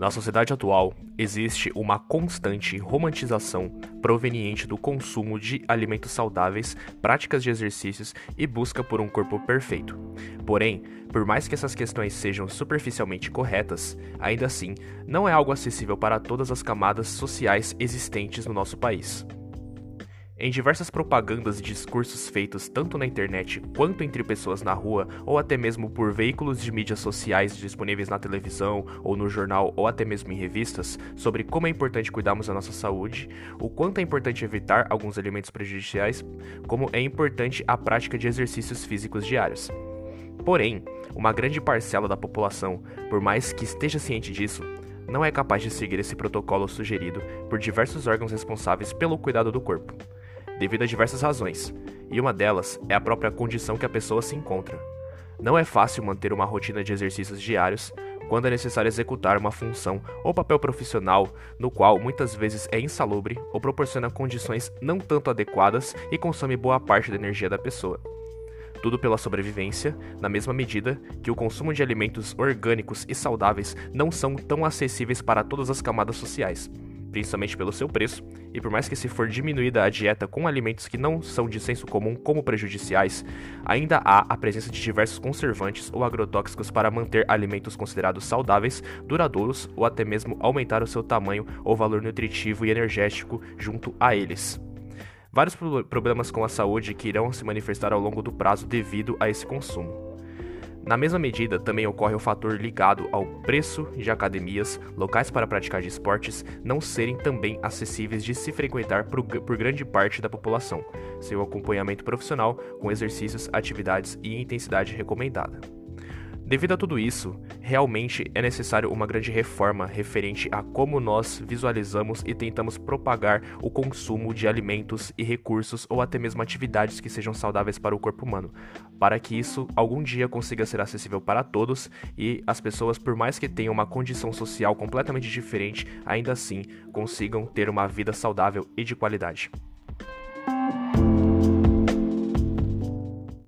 Na sociedade atual, existe uma constante romantização proveniente do consumo de alimentos saudáveis, práticas de exercícios e busca por um corpo perfeito. Porém, por mais que essas questões sejam superficialmente corretas, ainda assim não é algo acessível para todas as camadas sociais existentes no nosso país. Em diversas propagandas e discursos feitos tanto na internet quanto entre pessoas na rua, ou até mesmo por veículos de mídias sociais disponíveis na televisão ou no jornal ou até mesmo em revistas, sobre como é importante cuidarmos da nossa saúde, o quanto é importante evitar alguns alimentos prejudiciais, como é importante a prática de exercícios físicos diários. Porém, uma grande parcela da população, por mais que esteja ciente disso, não é capaz de seguir esse protocolo sugerido por diversos órgãos responsáveis pelo cuidado do corpo devido a diversas razões, e uma delas é a própria condição que a pessoa se encontra. Não é fácil manter uma rotina de exercícios diários quando é necessário executar uma função ou papel profissional no qual muitas vezes é insalubre ou proporciona condições não tanto adequadas e consome boa parte da energia da pessoa. Tudo pela sobrevivência, na mesma medida que o consumo de alimentos orgânicos e saudáveis não são tão acessíveis para todas as camadas sociais principalmente pelo seu preço, e por mais que se for diminuída a dieta com alimentos que não são de senso comum como prejudiciais, ainda há a presença de diversos conservantes ou agrotóxicos para manter alimentos considerados saudáveis, duradouros ou até mesmo aumentar o seu tamanho ou valor nutritivo e energético junto a eles. Vários problemas com a saúde que irão se manifestar ao longo do prazo devido a esse consumo. Na mesma medida, também ocorre o fator ligado ao preço de academias, locais para praticar de esportes, não serem também acessíveis de se frequentar por, por grande parte da população, seu acompanhamento profissional com exercícios, atividades e intensidade recomendada. Devido a tudo isso, realmente é necessário uma grande reforma referente a como nós visualizamos e tentamos propagar o consumo de alimentos e recursos ou até mesmo atividades que sejam saudáveis para o corpo humano, para que isso algum dia consiga ser acessível para todos e as pessoas, por mais que tenham uma condição social completamente diferente, ainda assim consigam ter uma vida saudável e de qualidade.